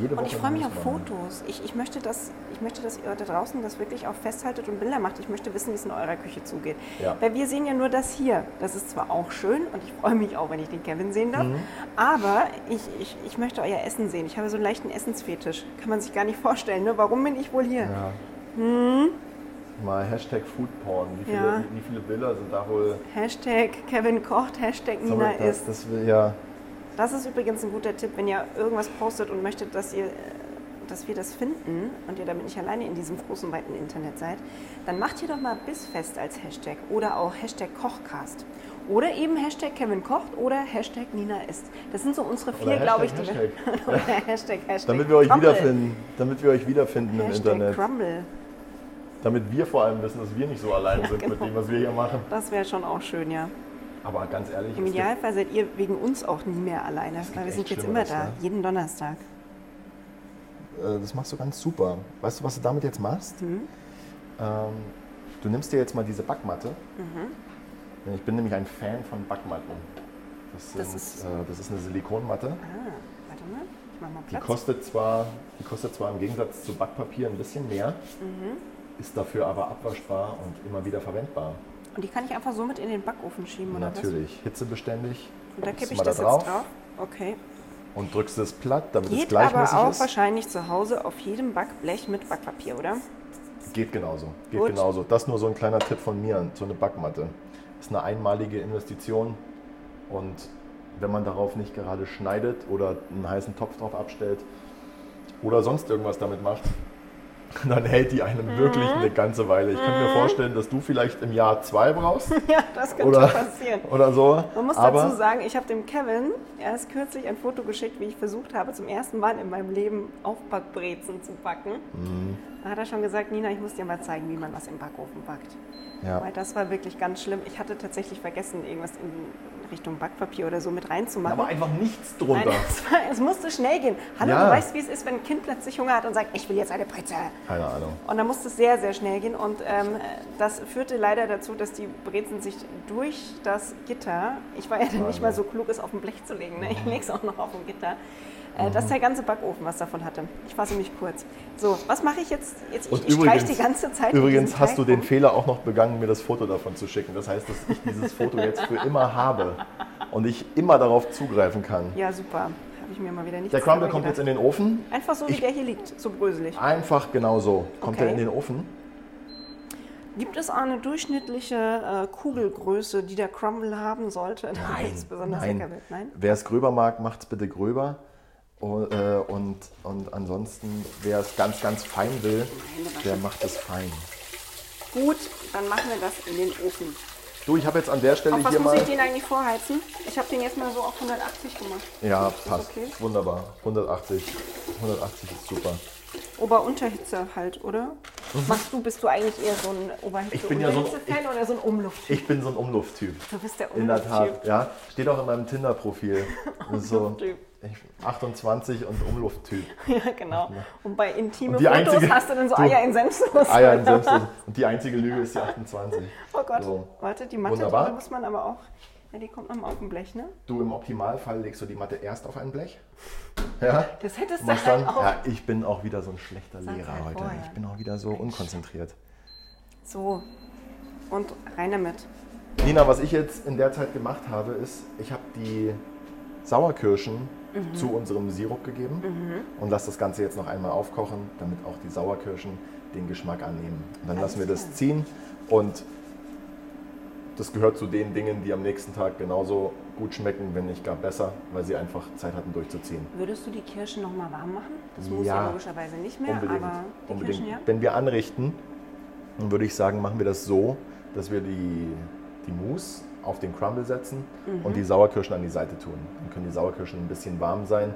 Jede Und ich freue mich auf. Fotos. Ich, ich, möchte das, ich möchte, dass ihr da draußen das wirklich auch festhaltet und Bilder macht. Ich möchte wissen, wie es in eurer Küche zugeht. Ja. Weil wir sehen ja nur das hier. Das ist zwar auch schön und ich freue mich auch, wenn ich den Kevin sehen darf. Mhm. Aber ich, ich, ich möchte euer Essen sehen. Ich habe so einen leichten Essensfetisch. Kann man sich gar nicht vorstellen. Ne? Warum bin ich wohl hier? Ja. Mal Hashtag Foodporn. Wie viele, Hm? Ja. wie, wie viele Bilder sind da wohl? Hashtag Kevin kocht, Hashtag Nina das, isst. das will ja. Das ist übrigens ein guter Tipp, wenn ihr irgendwas postet und möchtet, dass, ihr, äh, dass wir das finden und ihr damit nicht alleine in diesem großen, weiten Internet seid, dann macht ihr doch mal Bissfest als Hashtag oder auch Hashtag Kochcast. Oder eben Hashtag Kevin kocht oder Hashtag Nina isst. Das sind so unsere vier, glaube ich, die Hashtag, wir. oder Hashtag, Hashtag. Damit wir euch Crumble. wiederfinden. Damit wir euch wiederfinden im Hashtag Internet. Crumble. Damit wir vor allem wissen, dass wir nicht so allein Ja, sind mit genau. dem, was wir hier machen. Das wäre schon auch schön, ja. Aber ganz ehrlich, Im Idealfall seid ihr wegen uns auch nie mehr alleine, weil wir sind jetzt immer da, ne? jeden Donnerstag. äh, das machst du ganz super. Weißt du, was du damit jetzt machst? Mhm. Ähm, du nimmst dir jetzt mal diese Backmatte. Mhm. Ich bin nämlich ein Fan von Backmatten. Das, sind, Das ist- äh, das ist eine Silikonmatte. Ah, warte mal, ich mach mal Die Platz. kostet, zwar, die kostet zwar im Gegensatz zu Backpapier ein bisschen mehr, Mhm. ist dafür aber abwaschbar und immer wieder verwendbar. Und die kann ich einfach so mit in den Backofen schieben, oder Natürlich. Hitzebeständig. was? Und da kippe ich mal da das jetzt drauf. Okay. Und drückst es platt, damit es Geht gleichmäßig aber auch ist. wahrscheinlich zu Hause auf jedem Backblech mit Backpapier, oder? Geht genauso. Geht Gut. genauso. Das nur so ein kleiner Tipp von mir, so eine Backmatte. Ist eine einmalige Investition und wenn man darauf nicht gerade schneidet oder einen heißen Topf drauf abstellt oder sonst irgendwas damit macht, dann hält die einem wirklich eine ganze Weile. Ich kann mir vorstellen, dass du vielleicht im Jahr zwei brauchst Ja, das könnte oder, passieren. oder so. Man muss Aber dazu sagen, ich habe dem Kevin erst kürzlich ein Foto geschickt, wie ich versucht habe, zum ersten Mal in meinem Leben Aufbackbrezen zu backen. Mhm. Da hat er schon gesagt, Nina, ich muss dir mal zeigen, wie man was im Backofen backt. ja. Weil das war wirklich ganz schlimm. Ich hatte tatsächlich vergessen, irgendwas in Richtung Backpapier oder so mit reinzumachen. aber einfach nichts Nein, drunter. es, war, es musste schnell gehen. Hallo, Ja. du weißt, wie es ist, wenn ein Kind plötzlich Hunger hat und sagt, ich will jetzt eine Brezel. Keine Ahnung. Und dann musste es sehr, sehr schnell gehen. Und ähm, das führte leider dazu, dass die Brezen sich durch das Gitter, ich war ja dann nicht mal so klug, es auf dem Blech zu legen, ne? ich lege es auch noch auf dem Gitter, äh, dass der ganze Backofen was davon hatte. Ich war ziemlich kurz. So, was mache ich jetzt? jetzt ich übrigens, die ganze Zeit übrigens hast du den Fehler auch noch begangen, mir das Foto davon zu schicken. Das heißt, dass ich dieses Foto jetzt für immer habe und ich immer darauf zugreifen kann. Ja, super. Habe ich mir mal wieder nicht Der Crumble kommt jetzt in den Ofen. Einfach so, wie Ich- der hier liegt, so bröselig. Einfach genau so. Kommt Okay. er in den Ofen? Gibt es eine durchschnittliche äh, Kugelgröße, die der Crumble haben sollte, es besonders? Nein? Wer es gröber mag, macht es bitte gröber. Und, äh, und, und ansonsten, wer es ganz, ganz fein will, der macht es fein. Gut, dann machen wir das in den Ofen. Du, ich habe jetzt an der Stelle Auf was hier muss mal. ich den eigentlich vorheizen? Ich habe den jetzt mal so auf 180 gemacht. Ja, Ist passt. okay? Wunderbar. 180. 180 ist super. Ober-Unterhitze halt, oder? Machst du, bist du eigentlich eher so ein Mhm. Ich bin ja so ein- Oberhitze-Fan oder so ein Umluft? Ich bin so ein Umlufttyp. Du bist der In der Umlufttyp. Tat, ja. Steht auch in meinem Tinder-Profil. So Umlufttyp. 28 und Umlufttyp. Ja, genau. Und bei intime Und die Fotos einzige- hast du dann so Eier in Senfsoße. Eier in Senfsoße. Und die einzige Lüge ist die 28. Oh Gott. So. Warte, die Matte Wunderbar. drüber muss man aber auch. Ja, die kommt nochmal auf dem Blech, ne? Du, im Optimalfall legst du die Matte erst auf ein Blech. Ja. Das hättest du halt dann, auch. ja, ich bin auch wieder so ein schlechter Sag Lehrer halt heute. vorher. Ich bin auch wieder so unkonzentriert. So. Und rein damit. Nina, was ich jetzt in der Zeit gemacht habe, ist, ich habe die Sauerkirschen Mhm. zu unserem Sirup gegeben und lasse das Ganze jetzt noch einmal aufkochen, damit auch die Sauerkirschen den Geschmack annehmen. Und dann lassen wir das ziehen und das gehört zu den Dingen, die am nächsten Tag genauso gut schmecken, wenn nicht gar besser, weil sie einfach Zeit hatten durchzuziehen. Würdest du die Kirschen nochmal warm machen? Das muss Ja. ja logischerweise nicht mehr, Unbedingt. aber die unbedingt. Kirschen ja. Wenn wir anrichten, dann würde ich sagen, machen wir das so, dass wir die, die Mousse auf den Crumble setzen Mhm. und die Sauerkirschen an die Seite tun. Dann können die Sauerkirschen ein bisschen warm sein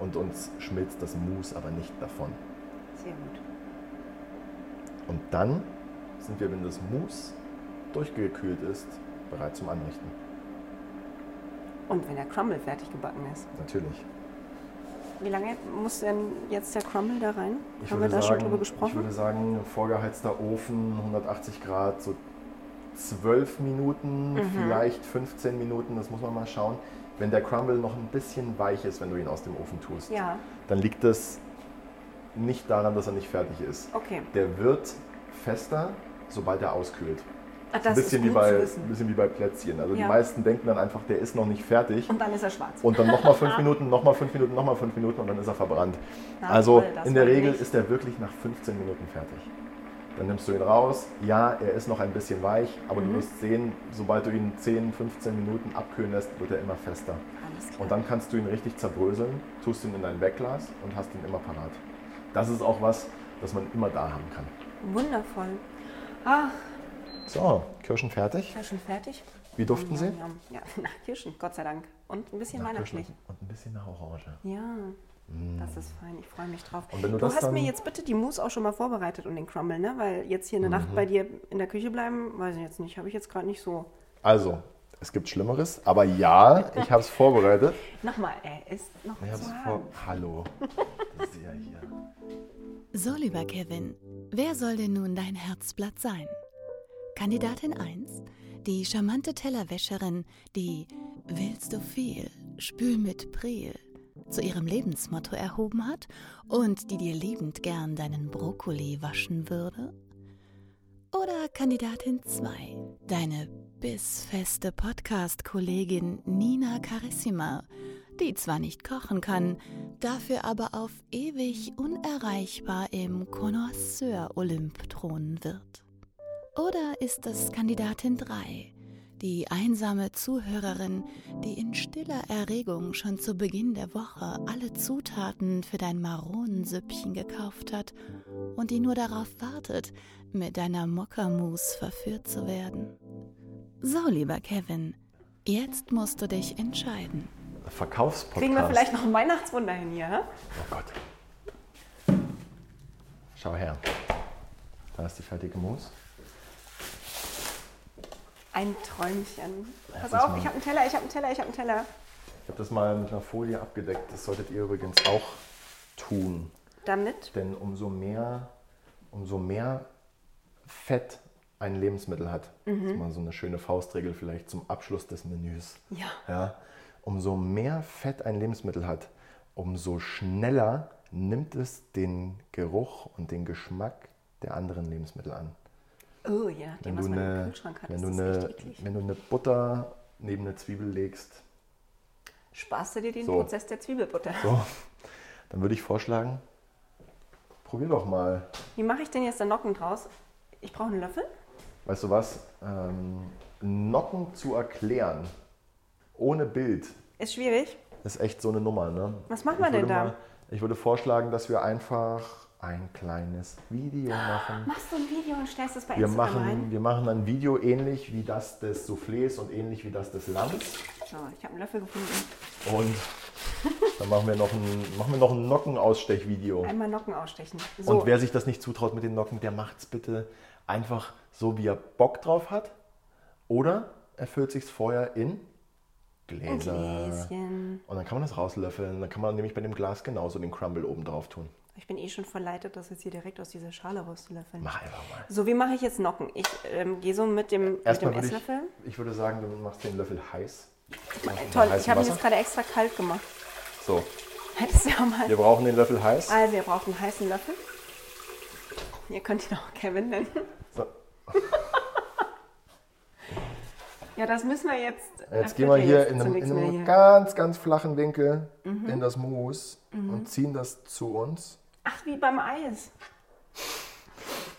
und uns schmilzt das Mousse aber nicht davon. Sehr gut. Und dann sind wir, wenn das Mousse durchgekühlt ist, bereit zum Anrichten. Und wenn der Crumble fertig gebacken ist. Natürlich. Wie lange muss denn jetzt der Crumble da rein? Ich Haben wir würde da sagen, schon drüber Ich gesprochen? würde sagen, vorgeheizter Ofen, 180 Grad, so 12 Minuten, Mhm. vielleicht 15 Minuten, das muss man mal schauen. Wenn der Crumble noch ein bisschen weich ist, wenn du ihn aus dem Ofen tust, Ja, dann liegt es nicht daran, dass er nicht fertig ist. okay. Der wird fester, sobald er auskühlt. Ein das bisschen, ist wie bei, ein bisschen wie bei Plätzchen. Also die Ja. meisten denken dann einfach, der ist noch nicht fertig. Und dann ist er schwarz. Und dann nochmal fünf Minuten, nochmal fünf Minuten, nochmal fünf Minuten und dann ist er verbrannt. Na also toll, das in der Regel ich. ist er wirklich nach 15 Minuten fertig. Dann nimmst du ihn raus. Ja, er ist noch ein bisschen weich, aber Mhm. du wirst sehen, sobald du ihn 10, 15 Minuten abkühlen lässt, wird er immer fester. Alles klar. Und dann kannst du ihn richtig zerbröseln, tust ihn in dein Wegglas und hast ihn immer parat. Das ist auch was, das man immer da haben kann. Wundervoll. Ah, So, Kirschen fertig. schon fertig? Wie duften sie? Ja, nach Kirschen, Gott sei Dank. Und ein bisschen Nach weihnachtlich. Kirschen und ein bisschen nach Orange. Ja, das ist fein. Ich freue mich drauf. Und wenn du du das hast mir jetzt bitte die Mousse auch schon mal vorbereitet und den Crumble, ne? Weil jetzt hier eine Mhm. Nacht bei dir in der Küche bleiben, weiß ich jetzt nicht. Habe ich jetzt gerade nicht so. Also, es gibt Schlimmeres, aber ja, ich habe es vorbereitet. Nochmal, er ist noch Ich zu vor. haben. Hallo. Das ist ja hier. So, lieber Kevin, wer soll denn nun dein Herzblatt sein? Kandidatin 1, die charmante Tellerwäscherin, die Willst du viel, spül mit Priel zu ihrem Lebensmotto erhoben hat und die dir liebend gern deinen Brokkoli waschen würde? Oder Kandidatin 2, deine bissfeste Podcast-Kollegin Nina Carissima, die zwar nicht kochen kann, dafür aber auf ewig unerreichbar im Connoisseur-Olymp thronen wird? Oder ist es Kandidatin 3, die einsame Zuhörerin, die in stiller Erregung schon zu Beginn der Woche alle Zutaten für dein Maronensüppchen gekauft hat und die nur darauf wartet, mit deiner Mokkamus verführt zu werden. So, lieber Kevin, jetzt musst du dich entscheiden. Verkaufspodcast. Kriegen wir vielleicht noch ein Weihnachtswunder hin hier, hä? Oh Gott. Schau her. Da ist die fertige Mousse. Ein Träumchen. Pass auf, ich habe einen Teller, ich habe einen Teller, ich habe einen Teller. Ich habe das mal mit einer Folie abgedeckt. Das solltet ihr übrigens auch tun. Damit Denn umso mehr, umso mehr Fett ein Lebensmittel hat, das ist mal so eine schöne Faustregel vielleicht zum Abschluss des Menüs. Ja. Ja, umso mehr Fett ein Lebensmittel hat, umso schneller nimmt es den Geruch und den Geschmack der anderen Lebensmittel an. Oh, je nachdem, Wenn was du, man im eine, Kühlschrank hat, wenn, ist du das eine, echt eklig. wenn du eine Butter neben eine Zwiebel legst, Sparst du dir den So. Prozess der Zwiebelbutter. so, dann würde ich vorschlagen, probier doch mal. Wie mache ich denn jetzt den Nocken draus? Ich brauche einen Löffel. Weißt du was? Ähm, Nocken zu erklären, ohne Bild, Ist schwierig. ist echt so eine Nummer. Ne? Was machen wir denn da? Mal, ich würde vorschlagen, dass wir einfach ein kleines Video machen. Machst du ein Video und stellst es bei Wir Instagram machen, rein? wir machen ein Video ähnlich wie das des Soufflés und ähnlich wie das des Lamms. So, ich habe einen Löffel gefunden. Und dann machen wir noch ein, machen wir noch ein Nockenausstechvideo. Einmal Nocken ausstechen. So, Und wer sich das nicht zutraut mit den Nocken, der macht es bitte einfach so, wie er Bock drauf hat. Oder er füllt sich vorher in Gläser. Gläschen. Und dann kann man das rauslöffeln. Dann kann man nämlich bei dem Glas genauso den Crumble oben drauf tun. Ich bin eh schon verleitet, das jetzt hier direkt aus dieser Schale rauszulöffeln. Mach einfach mal. So, wie mache ich jetzt Nocken? Ich ähm, gehe so mit dem, mit dem Esslöffel. ich, ich würde sagen, du machst den Löffel heiß. Toll, ich habe ihn jetzt gerade extra kalt gemacht. So, Hättest du ja mal. wir brauchen den Löffel heiß. Also, wir brauchen einen heißen Löffel. Ihr könnt ihn auch Kevin nennen. So, Ja, das müssen wir jetzt. jetzt gehen wir hier in einem, in einem ganz, ganz flachen Winkel Mhm. in das Mousse und ziehen das zu uns. Ach, wie beim Eis.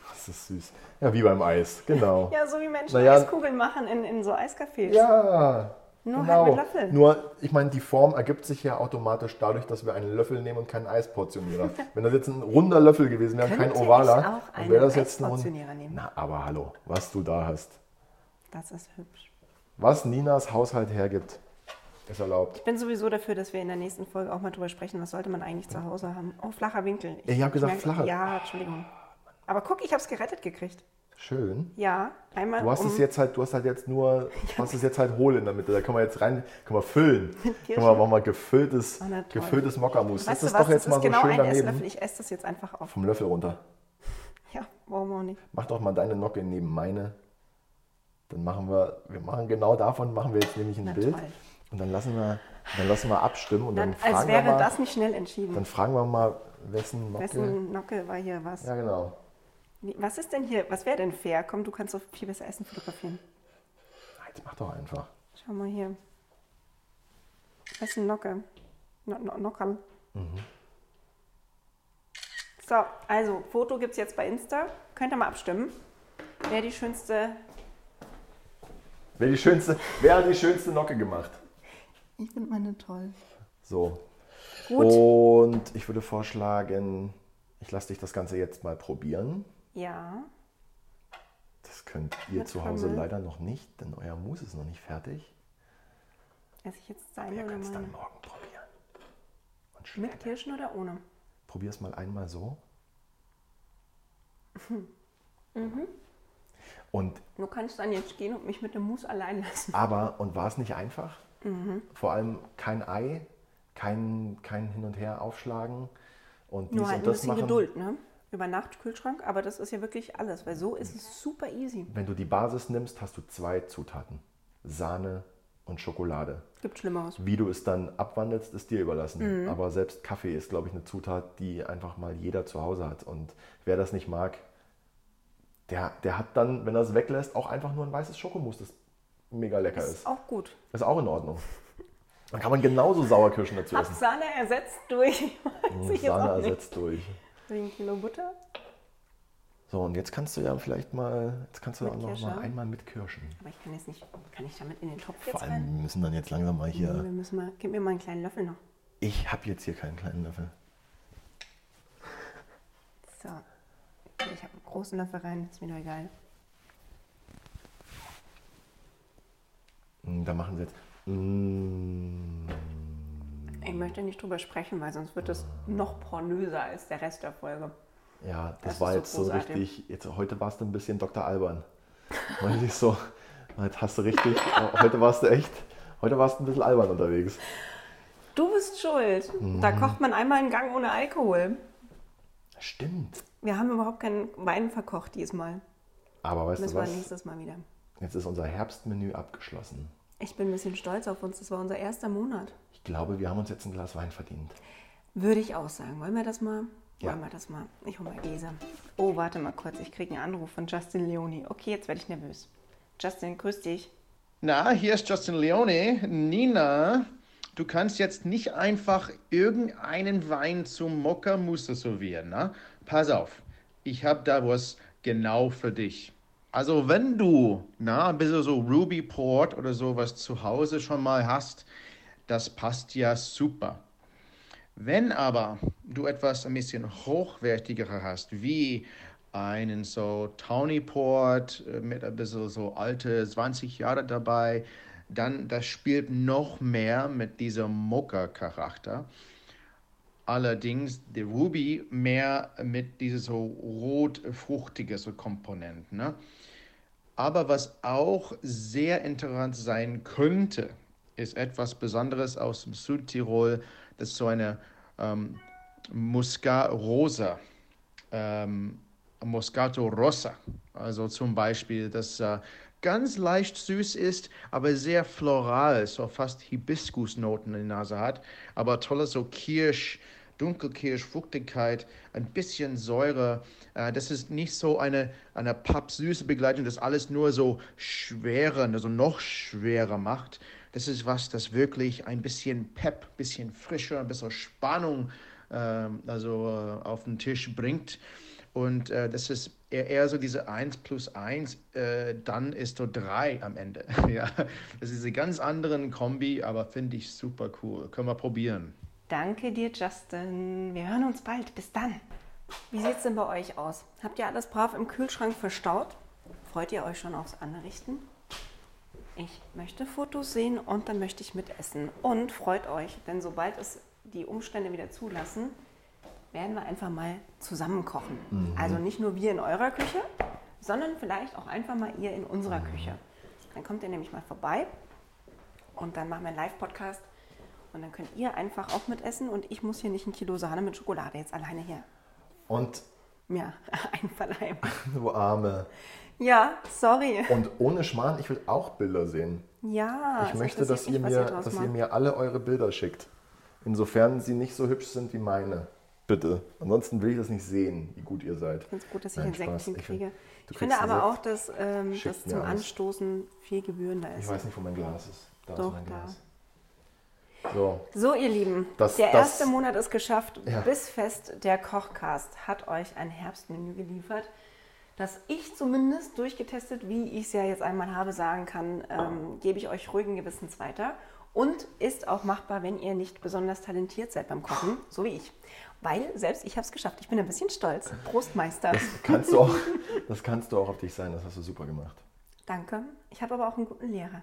Das ist süß. Ja, wie beim Eis, genau. Ja, so wie Menschen Naja. Eiskugeln machen in, in so Eiscafés. Ja, Nur genau. halt mit Löffel. Nur, ich meine, die Form ergibt sich ja automatisch dadurch, dass wir einen Löffel nehmen und keinen Eisportionierer. Wenn das jetzt ein runder Löffel gewesen wäre, kein ovaler, auch dann wäre das jetzt ein rund- Eisportionierer nehmen? Na, aber hallo, was du da hast. Das ist hübsch. Was Ninas Haushalt hergibt, ist erlaubt. Ich bin sowieso dafür, dass wir in der nächsten Folge auch mal drüber sprechen, was sollte man eigentlich zu Hause haben. Oh, flacher Winkel. Ich hab gesagt, merke- flacher. Ja, Entschuldigung. Aber guck, ich habe es gerettet gekriegt. Schön. Ja, einmal Du hast um, es jetzt halt, du hast halt jetzt nur, du hast es jetzt halt hohl in der Mitte. Da können wir jetzt rein, können wir füllen. Können wir machen mal gefülltes, Oh, gefülltes Mokkamus. Das ist was, doch jetzt mal so genau schön ein daneben. Esslöffel. Ich esse das jetzt einfach auf. Vom Löffel runter. Ja, warum auch nicht? Mach doch mal deine Nocke neben meine. Dann machen wir, wir machen genau davon, machen wir jetzt nämlich ein Na Bild. toll. Und dann lassen wir, dann lassen wir abstimmen und dann, Dann, fragen als wir wäre mal, das nicht schnell entschieden. dann fragen wir mal, wessen Nocke. Wessen Nocke war hier was? Ja, genau. Was ist denn hier? Was wäre denn fair? Komm, du kannst doch viel besser Essen fotografieren. Jetzt mach doch einfach. Schau mal hier. Wessen Nocke? No, no, Nockerl. Mhm. So, also Foto gibt es jetzt bei Insta. Könnt ihr mal abstimmen. Wer die schönste. Wer die schönste, wer hat die schönste Nocke gemacht? Ich finde meine toll. So. Gut. Und ich würde vorschlagen, ich lasse dich das Ganze jetzt mal probieren. Ja. Das könnt ihr Mit zu Hause Crumble. leider noch nicht, denn euer Mousse ist noch nicht fertig. Esse ich jetzt Ihr seine oder könnt es dann morgen probieren. Und Mit. Kirschen oder ohne? Probier es mal einmal so. Mhm. Und Du kannst dann jetzt gehen und mich mit dem Mousse allein lassen. aber, und war es nicht einfach? Mhm. Vor allem kein Ei, kein, kein Hin und Her aufschlagen und dies Nur halt ein und das bisschen machen. Geduld, ne? Über Nacht Kühlschrank, aber das ist ja wirklich alles, weil so ist es super easy. Wenn du die Basis nimmst, hast du zwei Zutaten. Sahne und Schokolade. Gibt Schlimmeres. Wie du es dann abwandelst, ist dir Mhm. überlassen. Aber selbst Kaffee ist, glaube ich, eine Zutat, die einfach mal jeder zu Hause hat. Und wer das nicht mag, der, der hat dann, wenn er es weglässt, auch einfach nur ein weißes Schokomus, das mega lecker Ist ist. auch gut. Ist auch in Ordnung. Dann kann man genauso Sauerkirschen dazu Hab essen. Sahne ersetzt durch. Weiß jetzt Sahne ersetzt durch. Durch ein Kilo Butter. So, und jetzt kannst du ja vielleicht mal, jetzt kannst du Mit auch noch mal einmal mitkirschen. Aber ich kann jetzt nicht, kann ich damit in den Topf Vor jetzt allem, rein? wir müssen dann jetzt langsam mal Nee, hier. wir müssen mal, gib mir mal einen kleinen Löffel noch. Ich habe jetzt hier keinen kleinen Löffel. So. Ich habe einen großen Löffel rein, ist mir doch egal. Da machen sie jetzt. Mm, Ich möchte nicht drüber sprechen, weil sonst wird es noch pornöser als der Rest der Folge. Ja, das, Das war so jetzt so großartig. richtig. Jetzt, heute warst du ein bisschen Dr. Alban. Weil ich so, jetzt hast du richtig. Heute warst du echt. Heute warst du ein bisschen albern unterwegs. Du bist schuld. Da Mhm. kocht man einmal einen Gang ohne Alkohol. Stimmt. Wir haben überhaupt keinen Wein verkocht diesmal. Aber weißt Müssen du wir was? nächstes Mal wieder. Jetzt ist unser Herbstmenü abgeschlossen. Ich bin ein bisschen stolz auf uns. Das war unser erster Monat. Ich glaube, wir haben uns jetzt ein Glas Wein verdient. Würde ich auch sagen. Wollen wir das mal? Ja. Wollen wir das mal? Ich hole mal Gläser. Oh, warte mal kurz. Ich kriege einen Anruf von Justin Leoni. Okay, jetzt werde ich nervös. Justin, grüß dich. Na, hier ist Justin Leone. Nina, du kannst jetzt nicht einfach irgendeinen Wein zum Mokka-Musse servieren. Na? Pass auf, ich habe da was genau für dich. Also wenn du na, ein bisschen so Ruby Port oder sowas zu Hause schon mal hast, das passt ja super. Wenn aber du etwas ein bisschen hochwertiger hast, wie einen so Tawny Port äh, mit ein bisschen so alte 20 Jahre dabei, dann das spielt noch mehr mit diesem Mocha-Charakter. Allerdings der Ruby mehr mit dieser so rot-fruchtige so Komponenten. Ne? Aber was auch sehr interessant sein könnte, ist etwas Besonderes aus dem Südtirol. Das ist so eine ähm, Muscat Rosa, ähm, Moscato Rossa. Also zum Beispiel, das äh, ganz leicht süß ist, aber sehr floral, so fast Hibiskusnoten in der Nase hat. Aber tolle so Kirsch, Dunkelkirsch, Fruchtigkeit, ein bisschen Säure. Äh, das ist nicht so eine, eine pappsüße Begleitung, das alles nur so schwerer, also noch schwerer macht. Das ist was, das wirklich ein bisschen Pep, ein bisschen frischer, ein bisschen Spannung ähm, also, äh, auf den Tisch bringt. Und äh, das ist eher, eher so diese 1 plus 1, äh, dann ist so 3 am Ende. ja, das ist eine ganz anderen Kombi, aber finde ich super cool. Können wir probieren. Danke dir, Justin. Wir hören uns bald. Bis dann. Wie sieht es denn bei euch aus? Habt ihr alles brav im Kühlschrank verstaut? Freut ihr euch schon aufs Anrichten? Ich möchte Fotos sehen und dann möchte ich mitessen. Und freut euch, denn sobald es die Umstände wieder zulassen, werden wir einfach mal zusammen kochen. Also nicht nur wir in eurer Küche, sondern vielleicht auch einfach mal ihr in unserer Küche. Dann kommt ihr nämlich mal vorbei und dann machen wir einen Live-Podcast und dann könnt ihr einfach auch mitessen und ich muss hier nicht ein Kilo Sahne mit Schokolade jetzt alleine hier Und mir einverleiben. du Arme. Ja, sorry. Und ohne Schmarrn, ich will auch Bilder sehen. Ja, ich möchte, dass ihr, mir, dass ihr mir alle eure Bilder schickt. Insofern sie nicht so hübsch sind wie meine. Bitte. Ansonsten will ich das nicht sehen, wie gut ihr seid. Ich finde es gut, dass ich Nein, ein Säckchen Spaß. Ich kriege. Ich finde aber einen auch, dass ähm, das zum. Anstoßen viel gebührender Ich ist. weiß nicht, wo mein Glas ist. Da Doch, ist mein da. Glas. So, So, ihr Lieben, Das- der das- erste Monat ist geschafft. Ja. Bissfest, der Kochcast, hat euch ein Herbstmenü geliefert, das ich zumindest durchgetestet, wie ich es ja jetzt einmal habe, sagen kann, ähm, gebe ich euch ruhigen Gewissens weiter. Und ist auch machbar, wenn ihr nicht besonders talentiert seid beim Kochen, so wie ich. Weil selbst ich habe es geschafft. Ich bin ein bisschen stolz. Prostmeister. kannst du auch, das kannst du auch auf dich sein. Das hast du super gemacht. Danke. Ich habe aber auch einen guten Lehrer.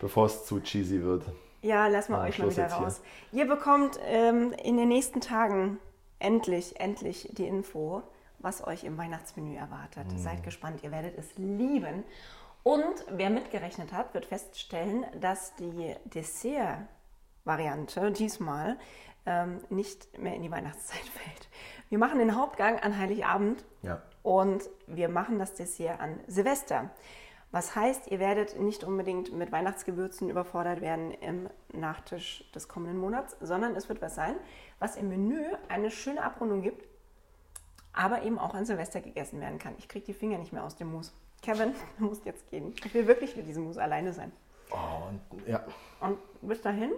Bevor es zu cheesy wird. Ja, lassen wir Ah, euch mal Schluss wieder jetzt hier. raus. Ihr bekommt ähm, in den nächsten Tagen endlich, endlich die Info, was euch im Weihnachtsmenü erwartet. Mm. Seid gespannt, ihr werdet es lieben. Und wer mitgerechnet hat, wird feststellen, dass die Dessert-Variante diesmal ähm, nicht mehr in die Weihnachtszeit fällt. Wir machen den Hauptgang an Heiligabend Ja. und wir machen das Dessert an Silvester. Was heißt, ihr werdet nicht unbedingt mit Weihnachtsgewürzen überfordert werden im Nachtisch des kommenden Monats, sondern es wird was sein, was im Menü eine schöne Abrundung gibt, aber eben auch an Silvester gegessen werden kann. Ich kriege die Finger nicht mehr aus dem Mousse. Kevin, du musst jetzt gehen. Ich will wirklich mit diesem Mousse alleine sein. Oh, und, ja. Und bis dahin,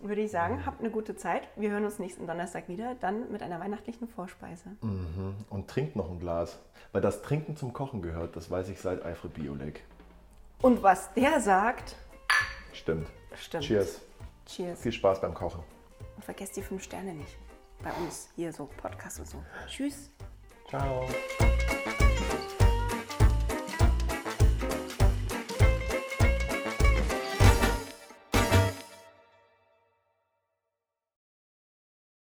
würde ich sagen, habt eine gute Zeit. Wir hören uns nächsten Donnerstag wieder, dann mit einer weihnachtlichen Vorspeise. Und trinkt noch ein Glas. Weil das Trinken zum Kochen gehört, das weiß ich seit Alfred Biolek. Und was der sagt, Stimmt. stimmt. Cheers. Cheers. Viel Spaß beim Kochen. Und vergesst die fünf Sterne nicht. Bei uns hier so Podcast und so. Tschüss. Ciao.